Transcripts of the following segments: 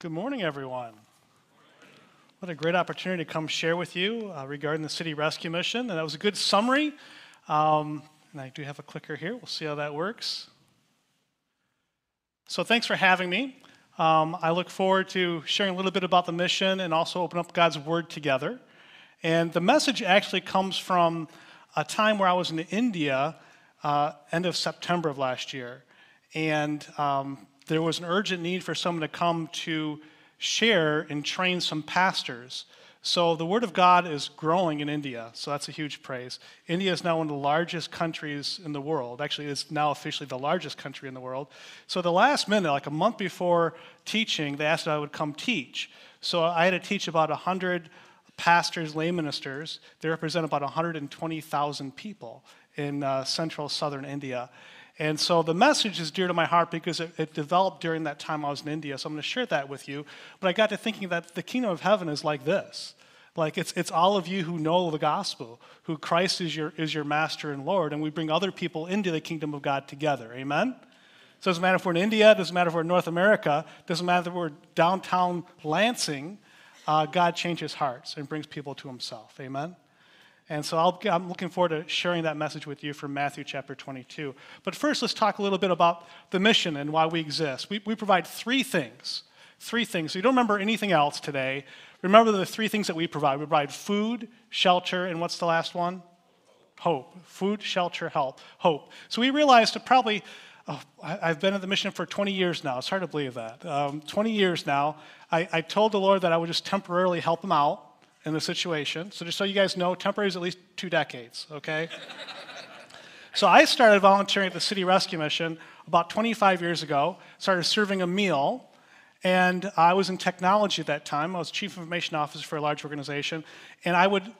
Good morning, everyone. What a great opportunity to come share with you uh, regarding the City Rescue Mission. And that was a good summary. Um, and I do have a clicker here. We'll see how that works. So, thanks for having me. Um, I look forward to sharing a little bit about the mission and also open up God's Word together. And the message actually comes from a time where I was in India, uh, end of September of last year. And um, there was an urgent need for someone to come to share and train some pastors. So the Word of God is growing in India, so that's a huge praise. India is now one of the largest countries in the world. Actually, it's now officially the largest country in the world. So the last minute, like a month before teaching, they asked if I would come teach. So I had to teach about 100 pastors, lay ministers. They represent about 120,000 people in uh, central southern India. And so the message is dear to my heart because it, it, developed during that time I was in India. So I'm going to share that with you. But I got to thinking that the kingdom of heaven is like this. Like it's, it's all of you who know the gospel, who Christ is your, is your master and Lord, and we bring other people into the kingdom of God together. Amen? So it doesn't matter if we're in India, doesn't matter if we're in North America, doesn't matter if we're downtown Lansing, uh, God changes hearts and brings people to himself. Amen? And so i am looking forward to sharing that message with you from Matthew chapter 22. But first, let's talk a little bit about the mission and why we exist. We, we provide three things. Three things. So you don't remember anything else today. Remember the three things that we provide. We provide food, shelter, and what's the last one? Hope. Food, shelter, help. Hope. So we realized that probably, oh, I've been at the mission for 20 years now. It's hard to believe that. Um, 20 years now. I, I told the Lord that I would just temporarily help him out in the situation. So, just so you guys know, temporary is at least two decades, okay? so, I started volunteering at the City Rescue Mission about 25 years ago, started serving a meal, and I was in technology at that time. I was chief information officer for a large organization, and I would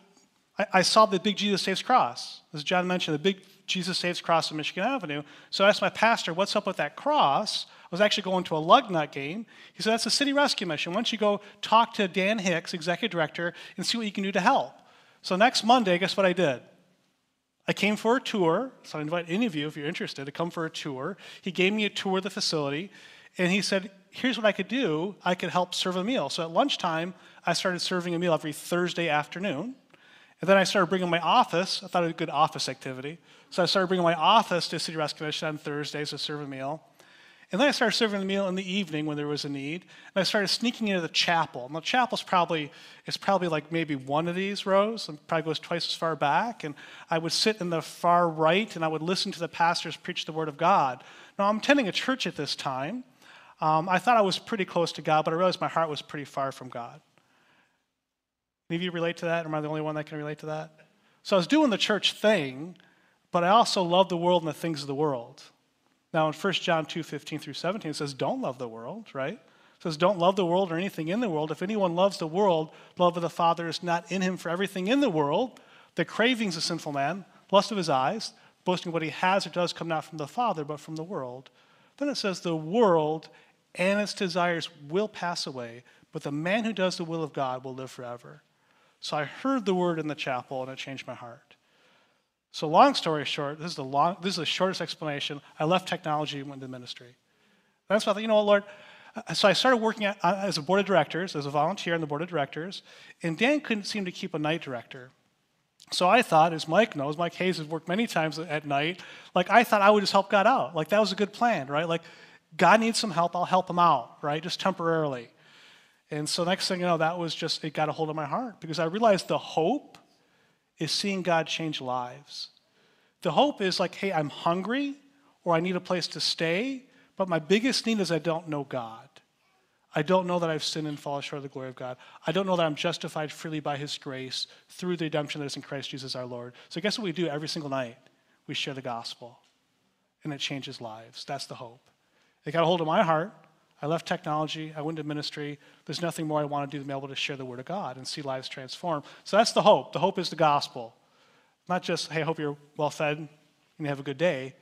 I, saw the big Jesus Saves Cross. As John mentioned, the big Jesus Saves Cross on Michigan Avenue. So I asked my pastor, what's up with that cross? I was actually going to a Lugnut game. He said, That's a city rescue mission. Why don't you go talk to Dan Hicks, executive director, and see what you can do to help? So next Monday, guess what I did? I came for a tour. So I invite any of you, if you're interested, to come for a tour. He gave me a tour of the facility, and he said, Here's what I could do I could help serve a meal. So at lunchtime, I started serving a meal every Thursday afternoon. And then I started bringing my office. I thought it was a good office activity. So I started bringing my office to City Rescue Mission on Thursdays to serve a meal. And then I started serving the meal in the evening when there was a need. And I started sneaking into the chapel. And the chapel's probably, it's probably like maybe one of these rows, and probably goes twice as far back. And I would sit in the far right and I would listen to the pastors preach the word of God. Now, I'm attending a church at this time. Um, I thought I was pretty close to God, but I realized my heart was pretty far from God. Any of you relate to that? Am I the only one that can relate to that? So I was doing the church thing, but I also loved the world and the things of the world. Now in 1 John 2, 15 through 17, it says, Don't love the world, right? It says, Don't love the world or anything in the world. If anyone loves the world, love of the Father is not in him for everything in the world. The cravings of sinful man, lust of his eyes, boasting what he has or does come not from the Father, but from the world. Then it says, The world and its desires will pass away, but the man who does the will of God will live forever. So I heard the word in the chapel and it changed my heart. So long story short, this is the long, this is the shortest explanation. I left technology and went to ministry. That's why I thought, you know what, Lord. So I started working at, uh, as a board of directors, as a volunteer in the board of directors, and Dan couldn't seem to keep a night director. So I thought, as Mike knows, Mike Hayes has worked many times at night. Like I thought I would just help God out. Like that was a good plan, right? Like God needs some help, I'll help him out, right? Just temporarily. And so next thing you know, that was just, it got a hold of my heart because I realized the hope is seeing God change lives. The hope is like, hey, I'm hungry or I need a place to stay, but my biggest need is I don't know God. I don't know that I've sinned and fallen short of the glory of God. I don't know that I'm justified freely by His grace through the redemption that is in Christ Jesus our Lord. So, guess what we do every single night? We share the gospel, and it changes lives. That's the hope. It got a hold of my heart. I left technology, I went to ministry. There's nothing more I want to do than be able to share the Word of God and see lives transform. So that's the hope. The hope is the gospel. Not just, hey, I hope you're well fed and you have a good day.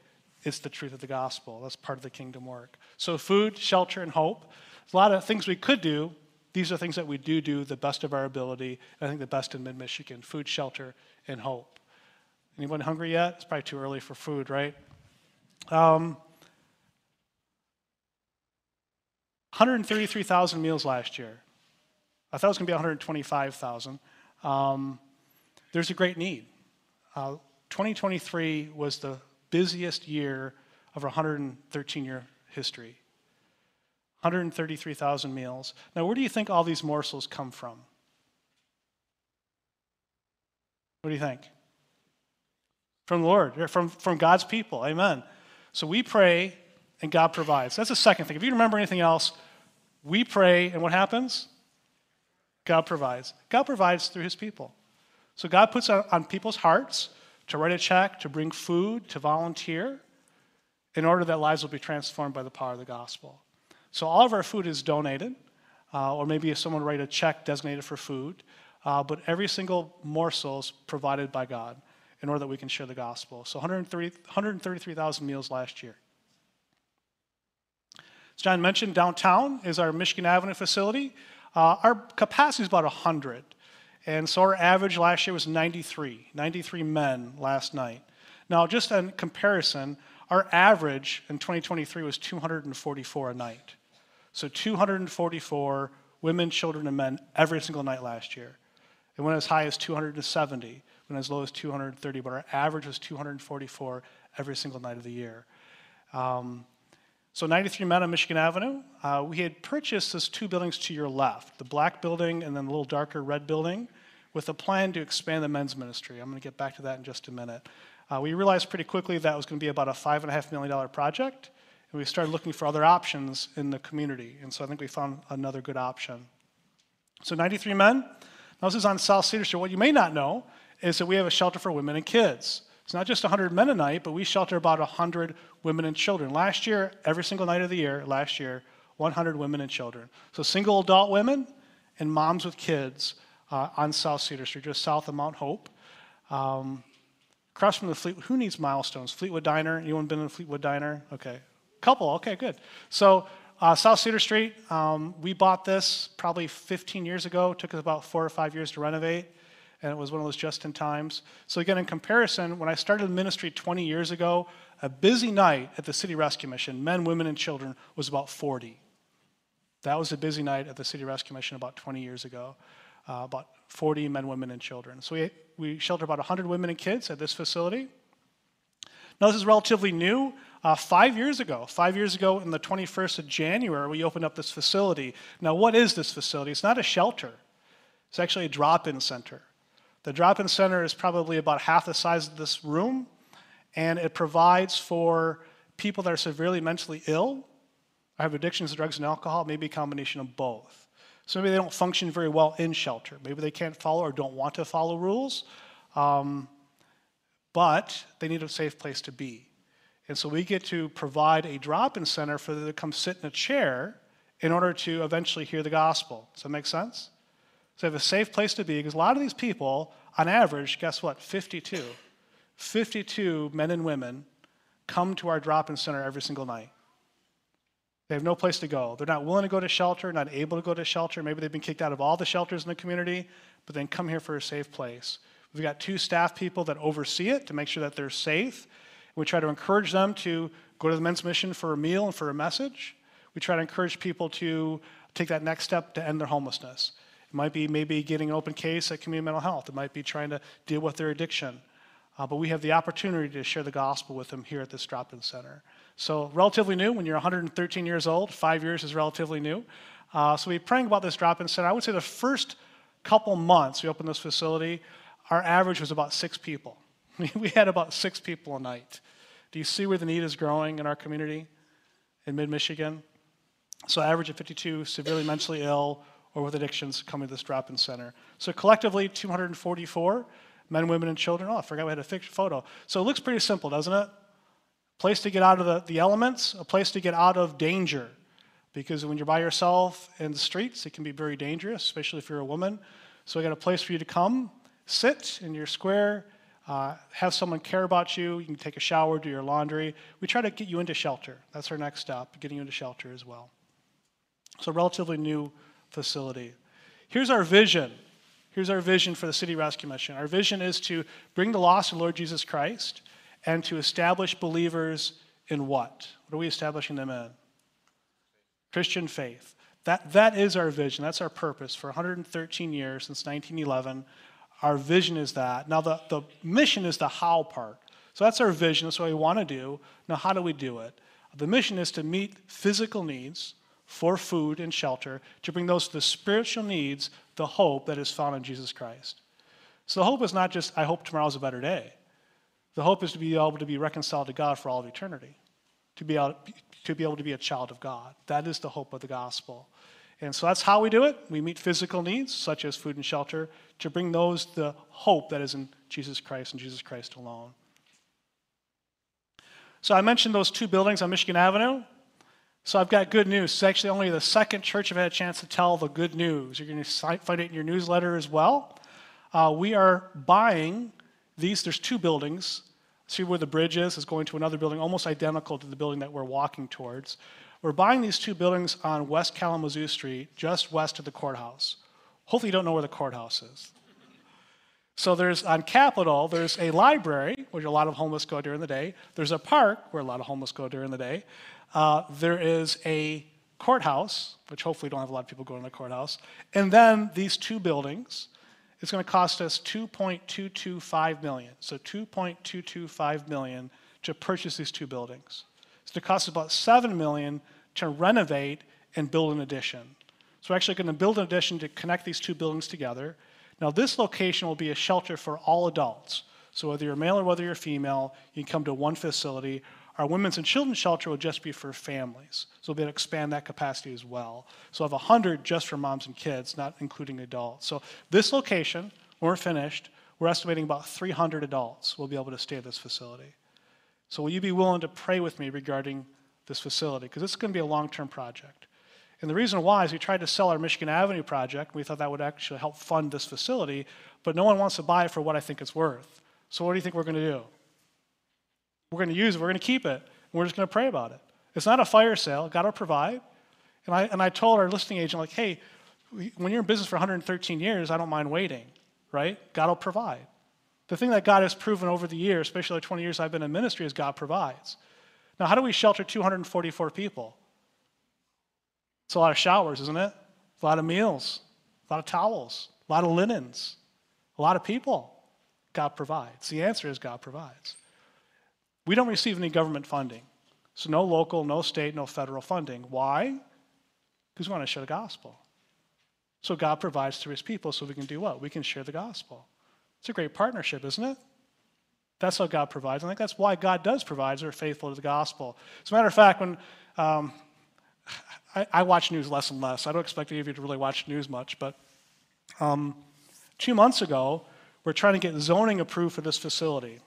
It's the truth of the gospel. That's part of the kingdom work. So, food, shelter, and hope. There's a lot of things we could do. These are things that we do do the best of our ability. I think the best in mid Michigan food, shelter, and hope. Anyone hungry yet? It's probably too early for food, right? Um, 133,000 meals last year. I thought it was going to be 125,000. Um, there's a great need. Uh, 2023 was the busiest year of our 113 year history. 133,000 meals. Now, where do you think all these morsels come from? What do you think? From the Lord, from, from God's people. Amen. So we pray and God provides. That's the second thing. If you remember anything else, we pray and what happens? God provides. God provides through his people. So God puts on, on people's hearts to write a check, to bring food, to volunteer, in order that lives will be transformed by the power of the gospel. So all of our food is donated, uh, or maybe if someone write a check designated for food, uh, but every single morsel is provided by God in order that we can share the gospel. So 130, 133,000 meals last year. As John mentioned, downtown is our Michigan Avenue facility. Uh, our capacity is about 100. And so our average last year was 93, 93 men last night. Now, just in comparison, our average in 2023 was 244 a night. So 244 women, children, and men every single night last year. It went as high as 270, went as low as 230, but our average was 244 every single night of the year. Um, so 93 men on Michigan Avenue. Uh, we had purchased those two buildings to your left, the black building and then the little darker red building, with a plan to expand the men's ministry. I'm going to get back to that in just a minute. Uh, we realized pretty quickly that was going to be about a $5.5 million project, and we started looking for other options in the community. And so I think we found another good option. So 93 men. Now, this is on South Cedar Street. What you may not know is that we have a shelter for women and kids. It's not just 100 men a night, but we shelter about 100 women and children. Last year, every single night of the year, last year, 100 women and children. So single adult women and moms with kids uh, on South Cedar Street, just south of Mount Hope. Um, Across from the Fleet, who needs milestones? Fleetwood Diner. Anyone been in Fleetwood Diner? Okay, couple. Okay, good. So uh, South Cedar Street, um, we bought this probably 15 years ago. It took us about four or five years to renovate, and it was one of those just in times. So again, in comparison, when I started ministry 20 years ago, a busy night at the City Rescue Mission, men, women, and children, was about 40. That was a busy night at the City Rescue Mission about 20 years ago. Uh, about 40 men, women, and children. So we, we shelter about 100 women and kids at this facility. Now, this is relatively new. Uh, five years ago, five years ago, in the 21st of January, we opened up this facility. Now, what is this facility? It's not a shelter, it's actually a drop in center. The drop in center is probably about half the size of this room, and it provides for people that are severely mentally ill, have addictions to drugs and alcohol, maybe a combination of both. So maybe they don't function very well in shelter. Maybe they can't follow or don't want to follow rules, um, but they need a safe place to be. And so we get to provide a drop in center for them to come sit in a chair in order to eventually hear the gospel. Does that make sense? So they have a safe place to be because a lot of these people, on average, guess what? 52. 52 men and women come to our drop in center every single night. They have no place to go. They're not willing to go to shelter, not able to go to shelter. Maybe they've been kicked out of all the shelters in the community, but then come here for a safe place. We've got two staff people that oversee it to make sure that they're safe. We try to encourage them to go to the men's mission for a meal and for a message. We try to encourage people to take that next step to end their homelessness. It might be maybe getting an open case at community mental health. It might be trying to deal with their addiction. Uh, but we have the opportunity to share the gospel with them here at this drop-in center. So relatively new. When you're 113 years old, five years is relatively new. Uh, so we're praying about this drop-in center. I would say the first couple months we opened this facility, our average was about six people. we had about six people a night. Do you see where the need is growing in our community in mid-Michigan? So average of 52 severely mentally ill or with addictions coming to this drop-in center. So collectively, 244 men, women, and children. Oh, I forgot we had a photo. So it looks pretty simple, doesn't it? A place to get out of the, the elements, a place to get out of danger. Because when you're by yourself in the streets, it can be very dangerous, especially if you're a woman. So we got a place for you to come, sit in your square, uh, have someone care about you. You can take a shower, do your laundry. We try to get you into shelter. That's our next step, getting you into shelter as well. So, relatively new facility. Here's our vision. Here's our vision for the City Rescue Mission. Our vision is to bring the lost to Lord Jesus Christ and to establish believers in what? What are we establishing them in? Christian faith. That, that is our vision. That's our purpose. For 113 years, since 1911, our vision is that. Now, the, the mission is the how part. So that's our vision. That's what we want to do. Now, how do we do it? The mission is to meet physical needs for food and shelter, to bring those to the spiritual needs, the hope that is found in Jesus Christ. So the hope is not just, I hope tomorrow's a better day. The hope is to be able to be reconciled to God for all of eternity, to be able to, be, able to be a child of God. That is the hope of the gospel. And so that's how we do it. We meet physical needs, such as food and shelter, to bring those the hope that is in Jesus Christ and Jesus Christ alone. So I mentioned those two buildings on Michigan Avenue. So I've got good news. It's actually only the second church I've had a chance to tell the good news. You're going to find it in your newsletter as well. Uh, we are buying these. There's two buildings. See where the bridge is? Is going to another building almost identical to the building that we're walking towards. We're buying these two buildings on West Kalamazoo Street, just west of the courthouse. Hopefully, you don't know where the courthouse is. So there's on Capitol, there's a library where a lot of homeless go during the day. There's a park where a lot of homeless go during the day. Uh, there is a courthouse, which hopefully don't have a lot of people going to the courthouse. And then these two buildings. It's going to cost us 2.225 million. So 2.225 million to purchase these two buildings. It's going to cost about 7 million to renovate and build an addition. So we're actually going to build an addition to connect these two buildings together. Now, this location will be a shelter for all adults. So, whether you're male or whether you're female, you can come to one facility. Our women's and children's shelter will just be for families. So, we'll be able to expand that capacity as well. So, we'll have 100 just for moms and kids, not including adults. So, this location, when we're finished, we're estimating about 300 adults will be able to stay at this facility. So, will you be willing to pray with me regarding this facility? Because this is going to be a long term project. And the reason why is we tried to sell our Michigan Avenue project. We thought that would actually help fund this facility, but no one wants to buy it for what I think it's worth. So what do you think we're going to do? We're going to use it. We're going to keep it. And we're just going to pray about it. It's not a fire sale. God will provide. And I, and I told our listing agent, like, hey, when you're in business for 113 years, I don't mind waiting, right? God will provide. The thing that God has proven over the years, especially the 20 years I've been in ministry, is God provides. Now, how do we shelter 244 people? It's a lot of showers, isn't it? A lot of meals, a lot of towels, a lot of linens, a lot of people. God provides. The answer is God provides. We don't receive any government funding. So, no local, no state, no federal funding. Why? Because we want to share the gospel. So, God provides to his people so we can do what? We can share the gospel. It's a great partnership, isn't it? That's how God provides. I think that's why God does provide. We're faithful to the gospel. As a matter of fact, when um, I, I, watch news less and less. I don't expect any of you to really watch news much, but um, two months ago, we're trying to get zoning approved for this facility.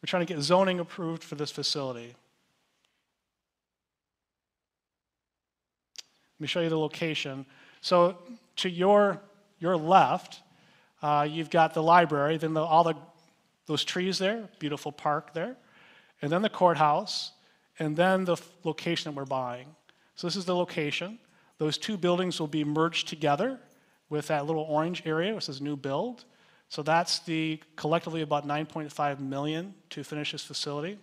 We're trying to get zoning approved for this facility. Let me show you the location. So, to your, your left, uh, you've got the library, then the, all the, those trees there, beautiful park there, and then the courthouse, and then the location that we're buying. So this is the location. Those two buildings will be merged together with that little orange area, which says new build. So that's the collectively about 9.5 million to finish this facility.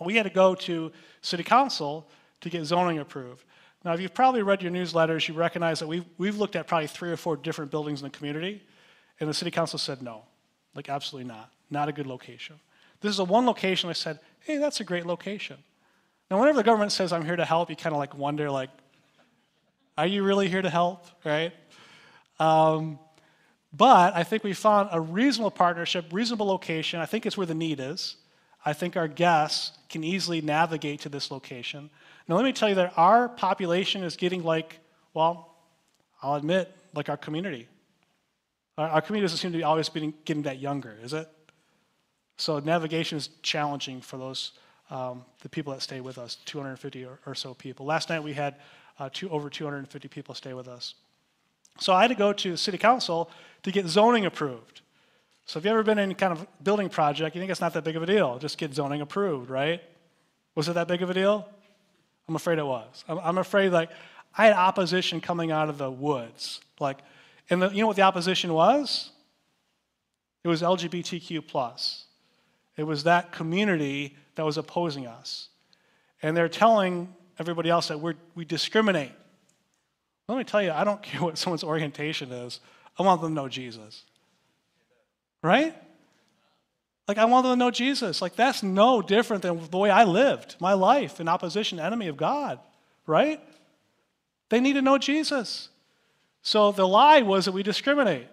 We had to go to city council to get zoning approved. Now, if you've probably read your newsletters, you recognize that we've, we've looked at probably three or four different buildings in the community, and the city council said no, like absolutely not, not a good location. This is a one location I said, hey, that's a great location. Now, whenever the government says, I'm here to help, you kind of like wonder, like, are you really here to help, right? Um, but I think we found a reasonable partnership, reasonable location. I think it's where the need is. I think our guests can easily navigate to this location. Now, let me tell you that our population is getting like, well, I'll admit, like our community. Our, our community doesn't seem to be always being, getting that younger, is it? So navigation is challenging for those um, the people that stay with us, 250 or, or so people. Last night we had uh, two, over 250 people stay with us. So I had to go to the city council to get zoning approved. So if you've ever been in kind of building project, you think it's not that big of a deal. Just get zoning approved, right? Was it that big of a deal? I'm afraid it was. I'm, I'm afraid like I had opposition coming out of the woods. Like, and the, you know what the opposition was? It was LGBTQ plus. It was that community that was opposing us. And they're telling everybody else that we we discriminate. Let me tell you, I don't care what someone's orientation is. I want them to know Jesus. Right? Like, I want them to know Jesus. Like, that's no different than the way I lived my life in opposition, enemy of God. Right? They need to know Jesus. So the lie was that we discriminate.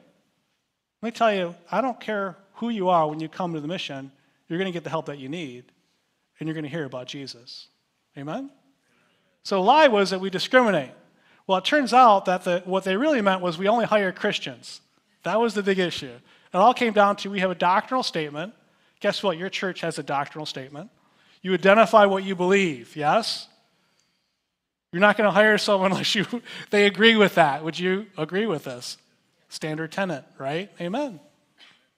Let me tell you, I don't care who you are when you come to the mission, you're going to get the help that you need, and you're going to hear about Jesus. Amen? So lie was that we discriminate. Well, it turns out that the, what they really meant was we only hire Christians. That was the big issue. It all came down to we have a doctrinal statement. Guess what? Your church has a doctrinal statement. You identify what you believe, yes? You're not going to hire someone unless you, they agree with that. Would you agree with this? Standard tenant, right? Amen.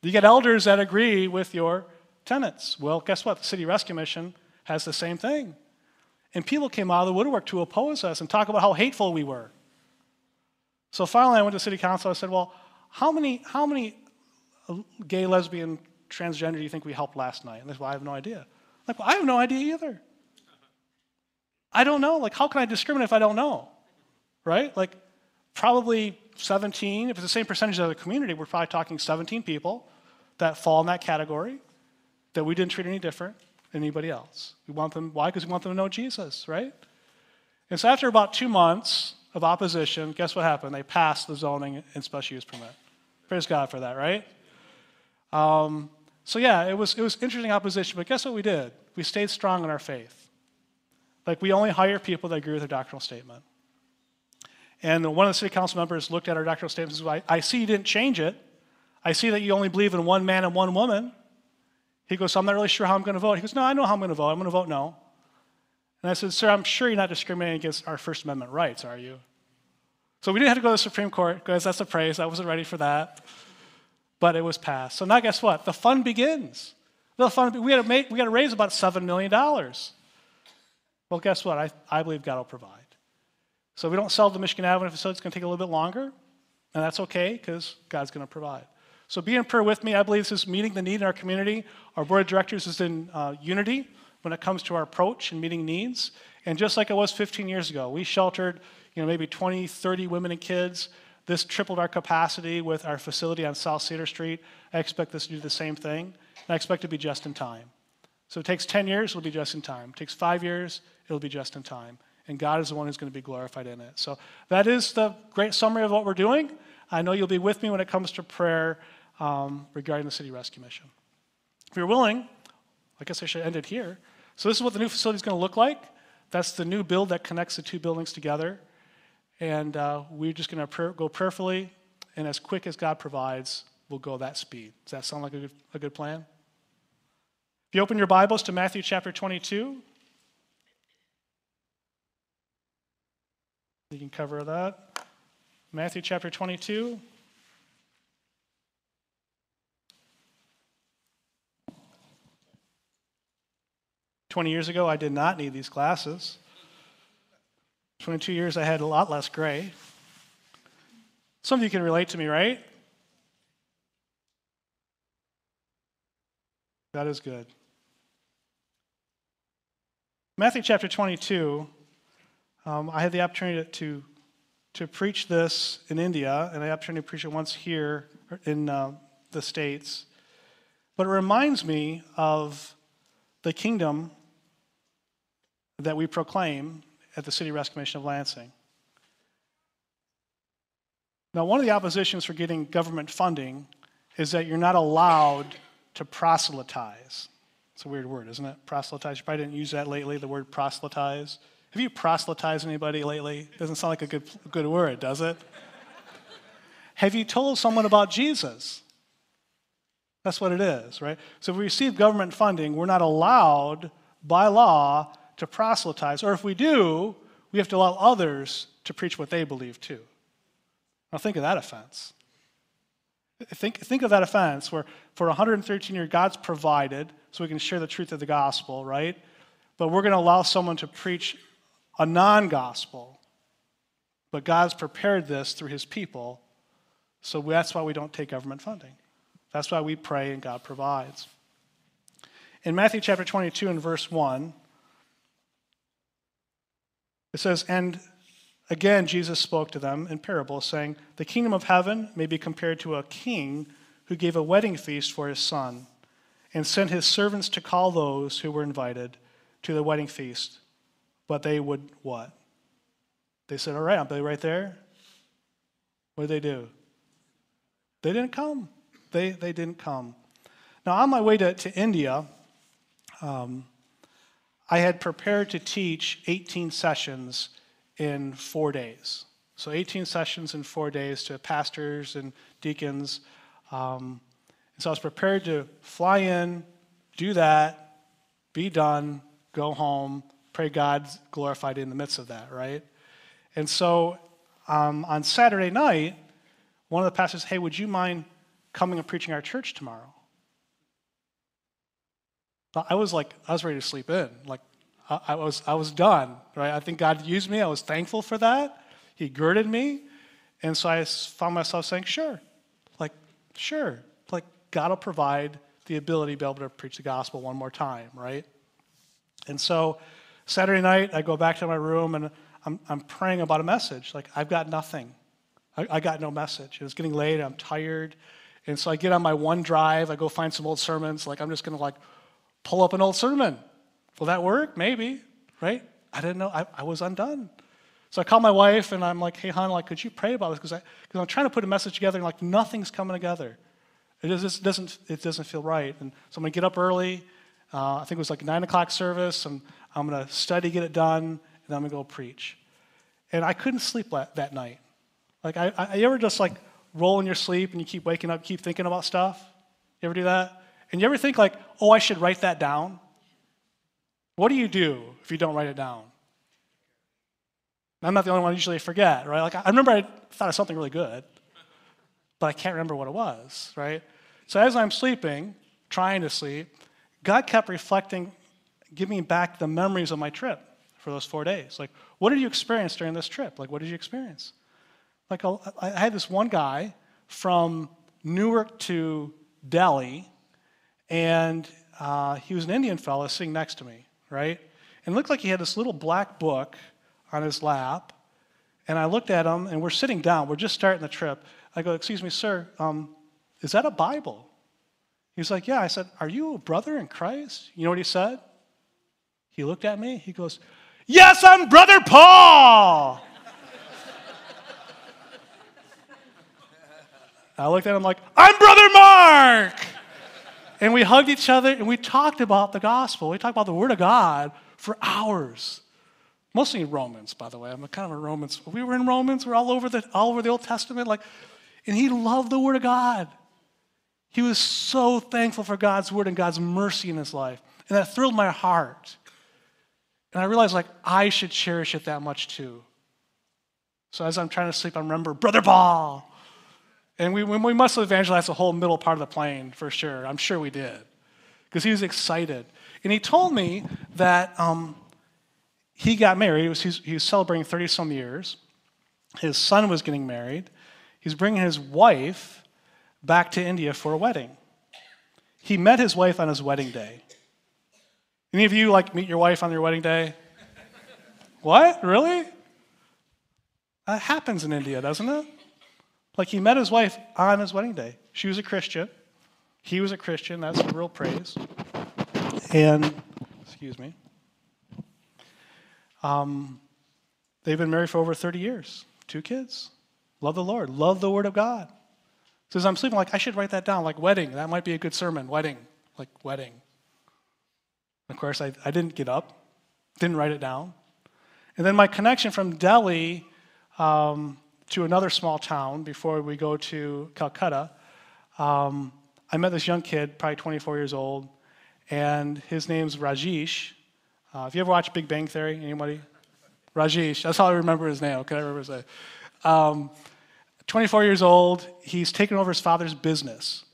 You get elders that agree with your tenants. Well, guess what? The City Rescue Mission has the same thing. And people came out of the woodwork to oppose us and talk about how hateful we were. So finally, I went to city council. I said, Well, how many, how many uh, gay, lesbian, transgender do you think we helped last night? And they said, Well, I have no idea. I'm like, well, I have no idea either. I don't know. Like, how can I discriminate if I don't know? Right? Like, probably 17, if it's the same percentage of the community, we're probably talking 17 people that fall in that category that we didn't treat any different anybody else. We want them, why? Because we want them to know Jesus, right? And so after about two months of opposition, guess what happened? They passed the zoning and special use permit. Praise God for that, right? Um, so yeah, it was, it was interesting opposition, but guess what we did? We stayed strong in our faith. Like we only hire people that agree with our doctrinal statement. And one of the city council members looked at our doctrinal statement and said, I, I see you didn't change it. I see that you only believe in one man and one woman. He goes, I'm not really sure how I'm going to vote. He goes, No, I know how I'm going to vote. I'm going to vote no. And I said, Sir, I'm sure you're not discriminating against our First Amendment rights, are you? So we didn't have to go to the Supreme Court because that's a praise. I wasn't ready for that. But it was passed. So now guess what? The fun begins. The fun, we, had to make, we got to raise about $7 million. Well, guess what? I, I believe God will provide. So we don't sell the Michigan Avenue facility. It's going to take a little bit longer. And that's okay because God's going to provide. So be in prayer with me. I believe this is meeting the need in our community. Our board of directors is in uh, unity when it comes to our approach and meeting needs. And just like it was 15 years ago, we sheltered you know, maybe 20, 30 women and kids. This tripled our capacity with our facility on South Cedar Street. I expect this to do the same thing. And I expect to be just in time. So it takes 10 years, it'll be just in time. It takes five years, it'll be just in time. And God is the one who's going to be glorified in it. So that is the great summary of what we're doing. I know you'll be with me when it comes to prayer um, regarding the City Rescue Mission. If you're willing, I guess I should end it here. So, this is what the new facility is going to look like. That's the new build that connects the two buildings together. And uh, we're just going to go prayerfully, and as quick as God provides, we'll go that speed. Does that sound like a good, a good plan? If you open your Bibles to Matthew chapter 22, you can cover that. Matthew chapter 22. 20 years ago, I did not need these glasses. 22 years, I had a lot less gray. Some of you can relate to me, right? That is good. Matthew chapter 22, um, I had the opportunity to, to preach this in India, and I had the opportunity to preach it once here in uh, the States. But it reminds me of the kingdom that we proclaim at the City Rescue Mission of Lansing. Now, one of the oppositions for getting government funding is that you're not allowed to proselytize. It's a weird word, isn't it? Proselytize. You probably didn't use that lately, the word proselytize. Have you proselytized anybody lately? Doesn't sound like a good, good word, does it? Have you told someone about Jesus? That's what it is, right? So if we receive government funding, we're not allowed by law to proselytize, or if we do, we have to allow others to preach what they believe too. Now, think of that offense. Think, think of that offense where for 113 years, God's provided so we can share the truth of the gospel, right? But we're going to allow someone to preach a non gospel. But God's prepared this through his people, so that's why we don't take government funding. That's why we pray and God provides. In Matthew chapter 22 and verse 1, It says, And again, Jesus spoke to them in parables, saying, The kingdom of heaven may be compared to a king who gave a wedding feast for his son and sent his servants to call those who were invited to the wedding feast. But they would what? They said, All right, I'll be right there. What did they do? They didn't come. They, they didn't come. Now, on my way to, to India, um, I had prepared to teach 18 sessions in four days. So, 18 sessions in four days to pastors and deacons. Um, and so, I was prepared to fly in, do that, be done, go home, pray God's glorified in the midst of that, right? And so, um, on Saturday night, one of the pastors, hey, would you mind coming and preaching our church tomorrow? I was like, I was ready to sleep in. Like, I, I, was, I was done, right? I think God used me. I was thankful for that. He girded me. And so I found myself saying, sure. Like, sure. Like, God will provide the ability to be able to preach the gospel one more time, right? And so Saturday night, I go back to my room and I'm, I'm praying about a message. Like, I've got nothing. I, I got no message. It was getting late. I'm tired. And so I get on my OneDrive. I go find some old sermons. Like, I'm just going to like pull up an old sermon. Will that work? Maybe, right? I didn't know. I, I was undone. So I call my wife and I'm like, hey, hon, like, could you pray about this? Because I'm trying to put a message together and like nothing's coming together. It just doesn't, it doesn't feel right. And so I'm going to get up early. Uh, I think it was like 9 o'clock service. And I'm going to study, get it done, and then I'm going to go preach. And I couldn't sleep that night. Like, I, I, you ever just like roll in your sleep and you keep waking up, keep thinking about stuff? You ever do that? And you ever think, like, oh, I should write that down? What do you do if you don't write it down? I'm not the only one I usually forget, right? Like, I remember I thought of something really good, but I can't remember what it was, right? So as I'm sleeping, trying to sleep, God kept reflecting, giving back the memories of my trip for those four days. Like, what did you experience during this trip? Like, what did you experience? Like, I had this one guy from Newark to Delhi and uh, he was an Indian fellow sitting next to me, right? And looked like he had this little black book on his lap. And I looked at him, and we're sitting down. We're just starting the trip. I go, Excuse me, sir, um, is that a Bible? He was like, Yeah. I said, Are you a brother in Christ? You know what he said? He looked at me. He goes, Yes, I'm Brother Paul. I looked at him like, I'm Brother Mark. And we hugged each other and we talked about the gospel. We talked about the Word of God for hours. Mostly in Romans, by the way. I'm kind of a Romans. We were in Romans. We're all over the all over the Old Testament. Like, and he loved the Word of God. He was so thankful for God's word and God's mercy in his life. And that thrilled my heart. And I realized like I should cherish it that much too. So as I'm trying to sleep, I remember Brother Paul. And we, we must have evangelized the whole middle part of the plane for sure. I'm sure we did. Because he was excited. And he told me that um, he got married. He was, he was celebrating 30 some years. His son was getting married. He's bringing his wife back to India for a wedding. He met his wife on his wedding day. Any of you like meet your wife on your wedding day? what? Really? That happens in India, doesn't it? Like he met his wife on his wedding day. She was a Christian. He was a Christian. That's real praise. And, excuse me, um, they've been married for over 30 years. Two kids. Love the Lord. Love the Word of God. So as I'm sleeping, like, I should write that down. Like, wedding. That might be a good sermon. Wedding. Like, wedding. Of course, I, I didn't get up, didn't write it down. And then my connection from Delhi um, to another small town before we go to Calcutta. Um, I met this young kid, probably 24 years old, and his name's Rajesh. Uh, have you ever watched Big Bang Theory? Anybody? Rajesh. That's how I remember his name. Can I remember his name? Um, 24 years old. He's taken over his father's business,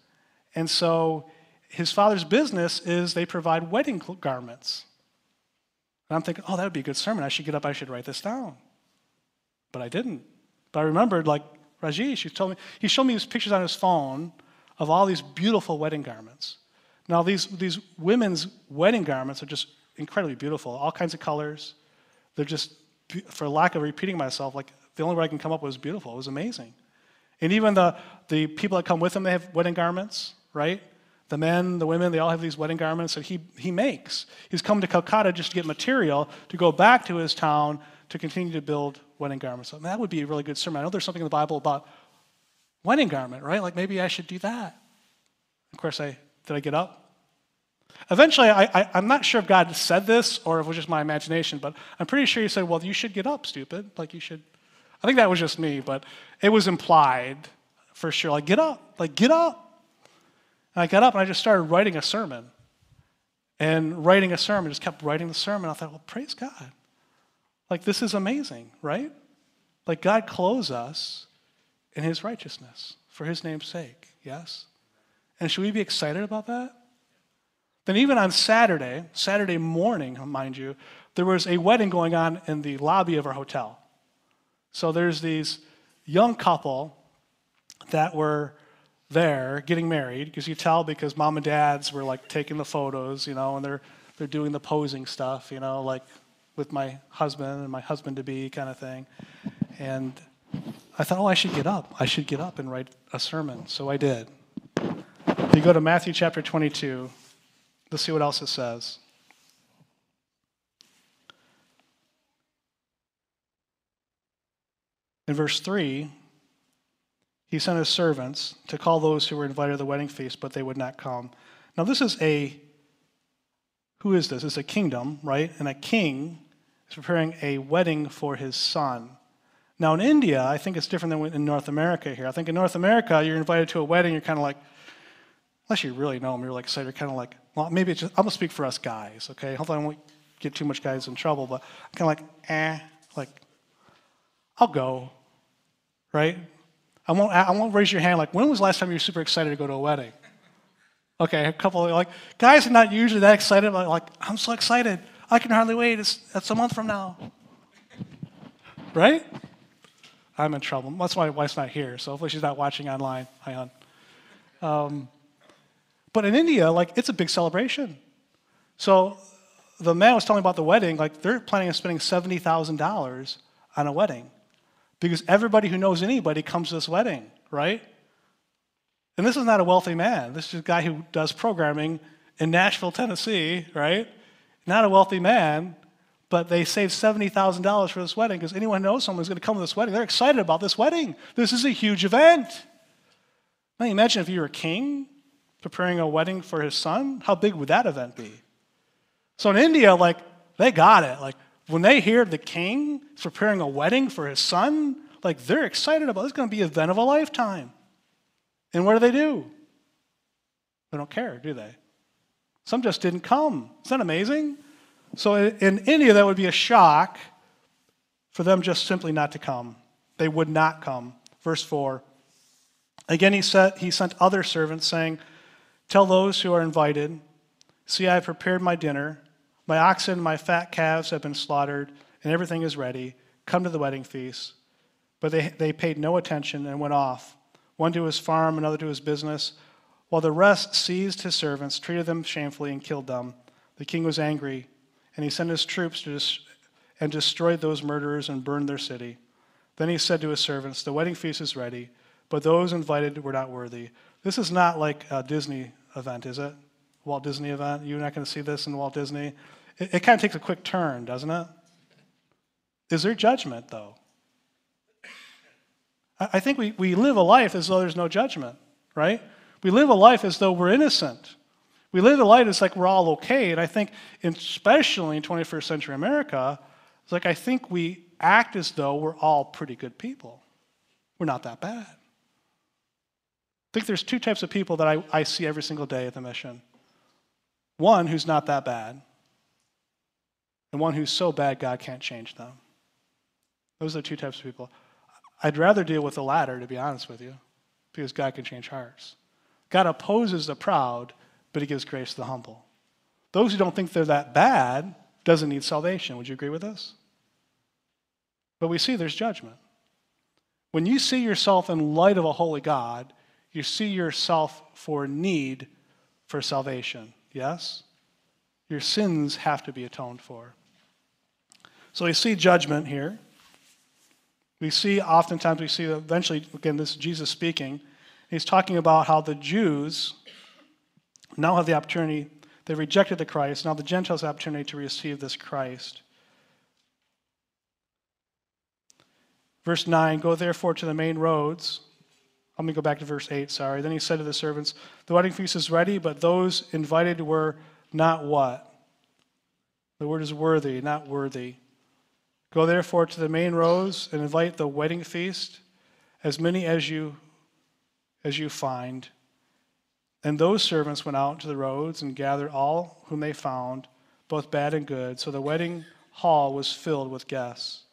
and so his father's business is they provide wedding garments. And I'm thinking, oh, that would be a good sermon. I should get up. I should write this down. But I didn't. But I remembered, like, Rajesh, he told me, he showed me these pictures on his phone of all these beautiful wedding garments. Now, these, these women's wedding garments are just incredibly beautiful, all kinds of colors. They're just for lack of repeating myself, like the only word I can come up with was beautiful. It was amazing. And even the, the people that come with him, they have wedding garments, right? The men, the women, they all have these wedding garments that he, he makes. He's come to Calcutta just to get material to go back to his town to continue to build wedding garments. So that would be a really good sermon. I know there's something in the Bible about wedding garment, right? Like maybe I should do that. Of course, I did I get up? Eventually, I, I'm not sure if God said this or if it was just my imagination, but I'm pretty sure he said, Well, you should get up, stupid. Like you should. I think that was just me, but it was implied for sure. Like, get up. Like, get up. And I got up and I just started writing a sermon. And writing a sermon, just kept writing the sermon. I thought, well, praise God. Like, this is amazing, right? Like, God clothes us in his righteousness for his name's sake, yes? And should we be excited about that? Then, even on Saturday, Saturday morning, mind you, there was a wedding going on in the lobby of our hotel. So, there's these young couple that were there getting married because you tell because mom and dads were like taking the photos, you know, and they're they're doing the posing stuff, you know, like with my husband and my husband to be kind of thing. And I thought, oh, I should get up. I should get up and write a sermon. So I did. If you go to Matthew chapter 22, let's see what else it says. In verse 3, he sent his servants to call those who were invited to the wedding feast, but they would not come. Now, this is a, who is this? It's a kingdom, right? And a king is preparing a wedding for his son. Now, in India, I think it's different than in North America here. I think in North America, you're invited to a wedding, you're kind of like, unless you really know them, you're like excited, you're kind of like, well, maybe it's just, I'm going to speak for us guys, okay? Hopefully I won't get too much guys in trouble, but I'm kind of like, eh, like, I'll go, right? I won't, I won't raise your hand like, when was the last time you were super excited to go to a wedding? Okay, a couple of, like, guys are not usually that excited, but like, I'm so excited. I can hardly wait. It's, it's a month from now. Right? I'm in trouble. That's why my wife's not here, so hopefully she's not watching online. Hi, hon. Um, but in India, like, it's a big celebration. So the man was telling me about the wedding, like, they're planning on spending $70,000 on a wedding because everybody who knows anybody comes to this wedding, right? And this is not a wealthy man. This is a guy who does programming in Nashville, Tennessee, right? Not a wealthy man, but they saved $70,000 for this wedding because anyone knows someone who's going to come to this wedding. They're excited about this wedding. This is a huge event. Now, imagine if you were a king preparing a wedding for his son. How big would that event be? So in India, like, they got it. Like, when they hear the king is preparing a wedding for his son, like they're excited about it. It's going to be an event of a lifetime. And what do they do? They don't care, do they? Some just didn't come. Isn't that amazing? So in India, that would be a shock for them just simply not to come. They would not come. Verse 4. Again, he, he sent other servants, saying, Tell those who are invited, See, I have prepared my dinner. My oxen and my fat calves have been slaughtered, and everything is ready. Come to the wedding feast. But they, they paid no attention and went off, one to his farm, another to his business, while the rest seized his servants, treated them shamefully, and killed them. The king was angry, and he sent his troops to and destroyed those murderers and burned their city. Then he said to his servants, The wedding feast is ready, but those invited were not worthy. This is not like a Disney event, is it? Walt Disney event. You're not going to see this in Walt Disney. It, it kind of takes a quick turn, doesn't it? Is there judgment, though? I, I think we, we live a life as though there's no judgment, right? We live a life as though we're innocent. We live a life as like we're all okay. And I think, especially in 21st century America, it's like I think we act as though we're all pretty good people. We're not that bad. I think there's two types of people that I, I see every single day at the mission. One who's not that bad, and one who's so bad God can't change them. Those are two types of people. I'd rather deal with the latter, to be honest with you, because God can change hearts. God opposes the proud, but he gives grace to the humble. Those who don't think they're that bad doesn't need salvation. Would you agree with this? But we see there's judgment. When you see yourself in light of a holy God, you see yourself for need for salvation. Yes? Your sins have to be atoned for. So we see judgment here. We see, oftentimes, we see eventually, again, this is Jesus speaking. He's talking about how the Jews now have the opportunity, they rejected the Christ, now the Gentiles have the opportunity to receive this Christ. Verse 9 Go therefore to the main roads. Let me go back to verse 8, sorry. Then he said to the servants, The wedding feast is ready, but those invited were not what? The word is worthy, not worthy. Go therefore to the main roads and invite the wedding feast, as many as you as you find. And those servants went out to the roads and gathered all whom they found, both bad and good. So the wedding hall was filled with guests.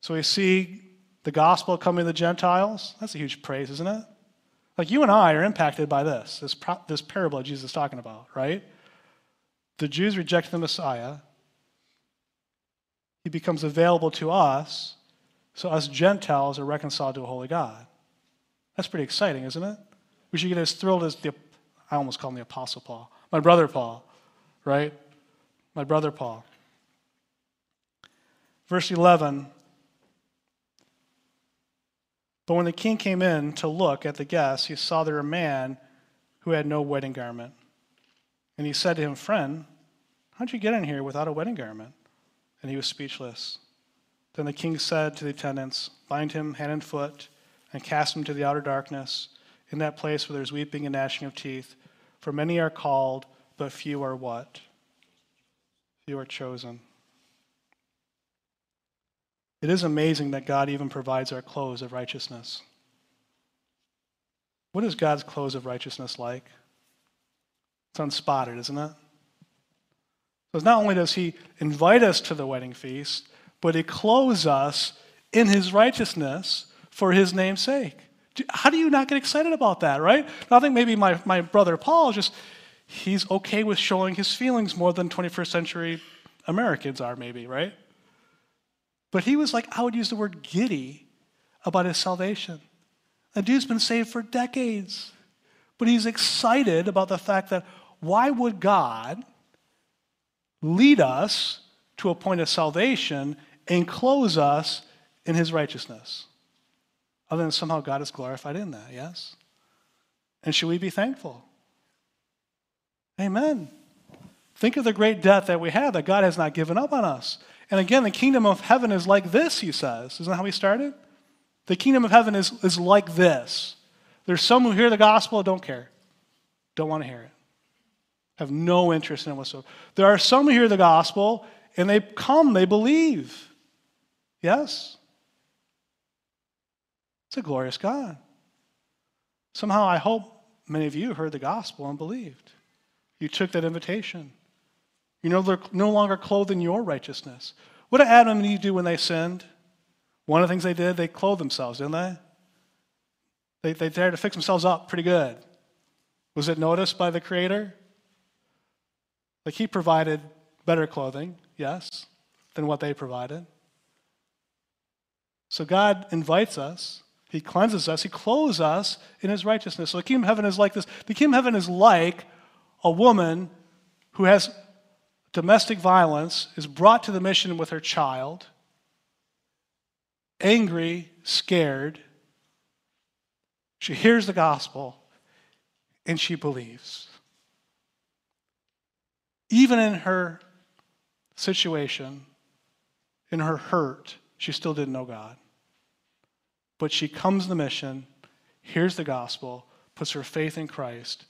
So we see the gospel coming to the Gentiles. That's a huge praise, isn't it? Like you and I are impacted by this, this, this parable Jesus is talking about, right? The Jews reject the Messiah. He becomes available to us, so us Gentiles are reconciled to a holy God. That's pretty exciting, isn't it? We should get as thrilled as the, I almost call him the Apostle Paul, my brother Paul, right? My brother Paul. Verse 11 But when the king came in to look at the guests, he saw there a man who had no wedding garment. And he said to him, Friend, how'd you get in here without a wedding garment? And he was speechless. Then the king said to the attendants, Bind him hand and foot and cast them to the outer darkness, in that place where there's weeping and gnashing of teeth. For many are called, but few are what? Few are chosen. It is amazing that God even provides our clothes of righteousness. What is God's clothes of righteousness like? It's unspotted, isn't it? So not only does he invite us to the wedding feast, but he clothes us in his righteousness for his name's sake. How do you not get excited about that, right? I think maybe my, my brother Paul just, he's okay with showing his feelings more than 21st century Americans are, maybe, right? But he was like, I would use the word giddy about his salvation. The dude's been saved for decades. But he's excited about the fact that why would God lead us to a point of salvation and close us in his righteousness? Other than somehow God is glorified in that, yes? And should we be thankful? Amen. Think of the great debt that we have, that God has not given up on us. And again, the kingdom of heaven is like this, he says. Isn't that how we started? The kingdom of heaven is, is like this. There's some who hear the gospel and don't care, don't want to hear it, have no interest in it whatsoever. There are some who hear the gospel and they come, they believe. Yes? It's a glorious God. Somehow, I hope many of you heard the gospel and believed. You took that invitation. You're no, no longer clothed in your righteousness. What did Adam and Eve do when they sinned? One of the things they did, they clothed themselves, didn't they? They, they tried to fix themselves up pretty good. Was it noticed by the Creator? Like He provided better clothing, yes, than what they provided. So God invites us he cleanses us. He clothes us in his righteousness. So the kingdom of heaven is like this. The kingdom of heaven is like a woman who has domestic violence, is brought to the mission with her child, angry, scared. She hears the gospel and she believes. Even in her situation, in her hurt, she still didn't know God. But she comes to the mission, hears the gospel, puts her faith in Christ,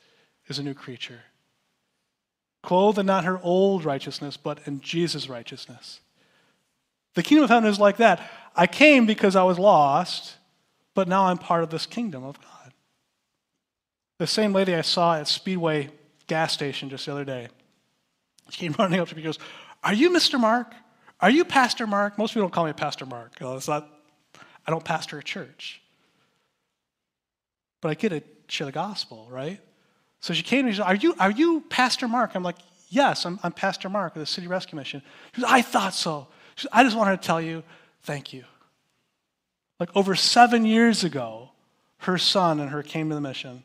is a new creature. Clothed in not her old righteousness, but in Jesus' righteousness. The kingdom of heaven is like that. I came because I was lost, but now I'm part of this kingdom of God. The same lady I saw at Speedway gas station just the other day. She came running up to me and goes, Are you Mr. Mark? Are you Pastor Mark? Most people don't call me Pastor Mark. it's not I don't pastor a church. But I get to share the gospel, right? So she came to me and said, Are you, are you Pastor Mark? I'm like, Yes, I'm, I'm Pastor Mark of the City Rescue Mission. I thought so. I just wanted to tell you, thank you. Like over seven years ago, her son and her came to the mission.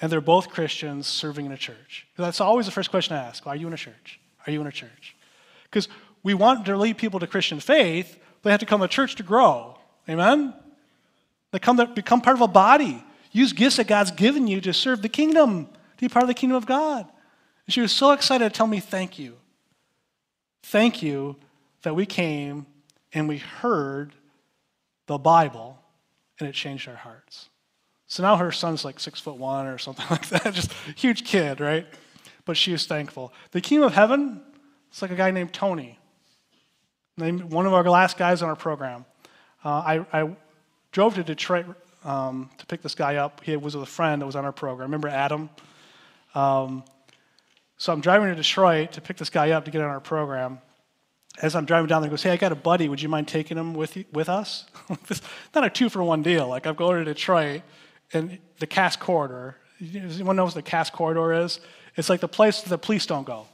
And they're both Christians serving in a church. That's always the first question I ask Are you in a church? Are you in a church? Because We want to lead people to Christian faith, they have to come to church to grow. Amen? They come to become part of a body. Use gifts that God's given you to serve the kingdom, to be part of the kingdom of God. And she was so excited to tell me, Thank you. Thank you that we came and we heard the Bible and it changed our hearts. So now her son's like six foot one or something like that, just huge kid, right? But she is thankful. The kingdom of heaven, it's like a guy named Tony, named one of our last guys on our program. Uh, I, I, drove to Detroit um, to pick this guy up. He was with a friend that was on our program. Remember Adam? Um, so I'm driving to Detroit to pick this guy up to get on our program. As I'm driving down there, he goes, Hey, I got a buddy. Would you mind taking him with, you, with us? Not a two for one deal. Like, I'm going to Detroit and the Cass Corridor. Anyone knows what the Cass Corridor is? It's like the place the police don't go,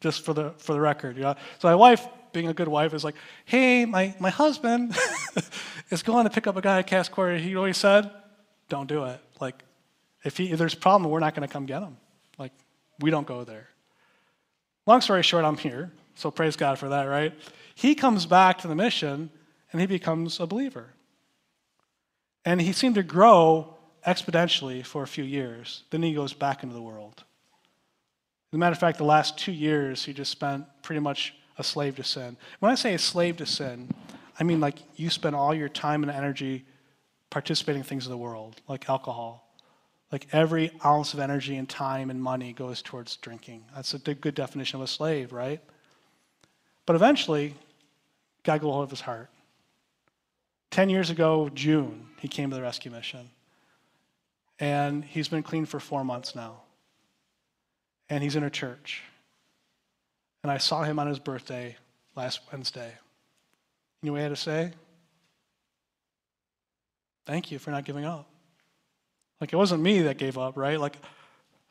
just for the, for the record. You know? So my wife, being a good wife, is like, Hey, my, my husband is going to pick up a guy at Cass Corridor. He always said, Don't do it. Like, if, he, if there's a problem, we're not going to come get him. Like, we don't go there. Long story short, I'm here, so praise God for that, right? He comes back to the mission and he becomes a believer. And he seemed to grow exponentially for a few years. Then he goes back into the world. As a matter of fact, the last two years he just spent pretty much a slave to sin. When I say a slave to sin, I mean like you spend all your time and energy participating in things of the world, like alcohol, like every ounce of energy and time and money goes towards drinking. That's a good definition of a slave, right? But eventually, God got hold of his heart. Ten years ago, June, he came to the rescue mission. And he's been clean for four months now. And he's in a church. And I saw him on his birthday last Wednesday. You know what he had to say? Thank you for not giving up. Like it wasn't me that gave up, right? Like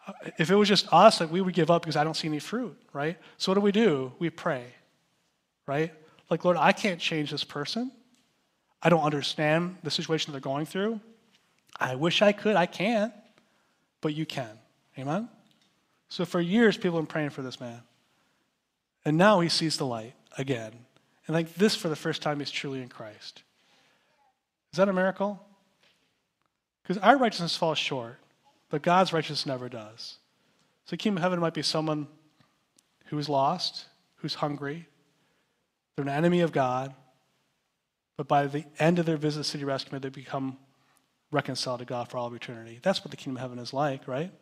uh, if it was just us, like we would give up because I don't see any fruit, right? So what do we do? We pray, right? Like, Lord, I can't change this person. I don't understand the situation they're going through. I wish I could. I can't, but you can. Amen? So for years, people have been praying for this man. And now he sees the light again. And like this, for the first time, he's truly in Christ. Is that a miracle? Because our righteousness falls short, but God's righteousness never does. So the kingdom of heaven might be someone who is lost, who's hungry, they're an enemy of God, but by the end of their visit to City Rescue, they become reconciled to God for all of eternity. That's what the kingdom of heaven is like, right?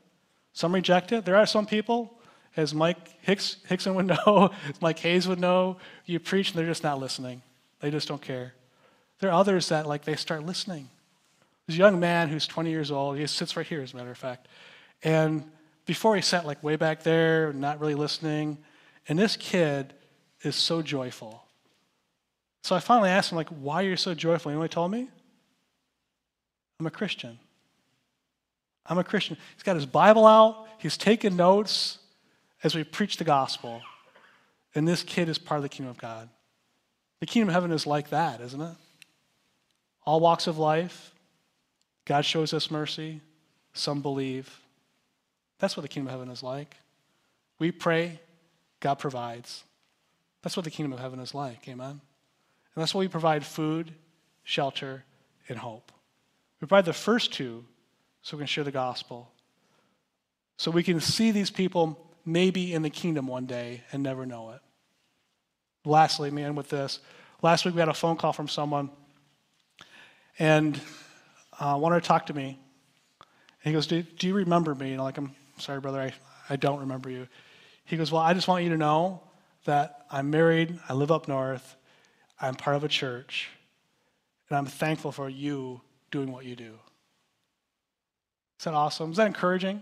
Some reject it. There are some people, as Mike Hicks, Hickson would know, Mike Hayes would know, you preach and they're just not listening. They just don't care. There are others that, like, they start listening. This young man who's 20 years old, he sits right here, as a matter of fact. And before he sat like way back there, not really listening. And this kid is so joyful. So I finally asked him, like, why are you so joyful? You know what he told me? I'm a Christian. I'm a Christian. He's got his Bible out, he's taking notes as we preach the gospel. And this kid is part of the kingdom of God. The kingdom of heaven is like that, isn't it? All walks of life, God shows us mercy, some believe. That's what the kingdom of heaven is like. We pray, God provides. That's what the kingdom of heaven is like, amen? And that's why we provide food, shelter, and hope. We provide the first two so we can share the gospel. So we can see these people maybe in the kingdom one day and never know it. Lastly, man, with this. Last week we had a phone call from someone, and uh, wanted to talk to me. And he goes, do, do, you remember me? And I'm like, I'm sorry, brother, I, I don't remember you. He goes, Well, I just want you to know that I'm married, I live up north, I'm part of a church, and I'm thankful for you doing what you do. Is that awesome? Is that encouraging?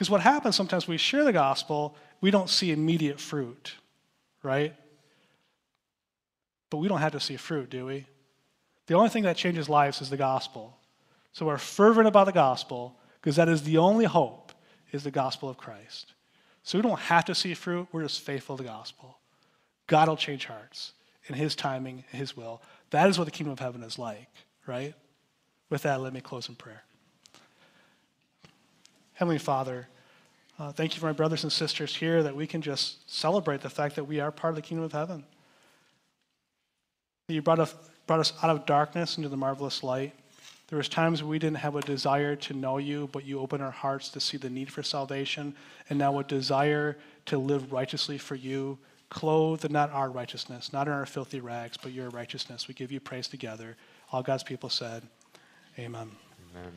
Because what happens sometimes we share the gospel, we don't see immediate fruit, right? But we don't have to see fruit, do we? The only thing that changes lives is the gospel. So we're fervent about the gospel because that is the only hope is the gospel of Christ. So we don't have to see fruit, we're just faithful to the gospel. God will change hearts in his timing, in his will. That is what the kingdom of heaven is like, right? With that, let me close in prayer. Heavenly Father, Uh, thank you for my brothers and sisters here that we can just celebrate the fact that we are part of the kingdom of heaven. You brought us, brought us out of darkness into the marvelous light. There was times we didn't have a desire to know you, but you opened our hearts to see the need for salvation, and now a desire to live righteously for you, clothed in not our righteousness, not in our filthy rags, but your righteousness. We give you praise together. All God's people said, Amen. Amen.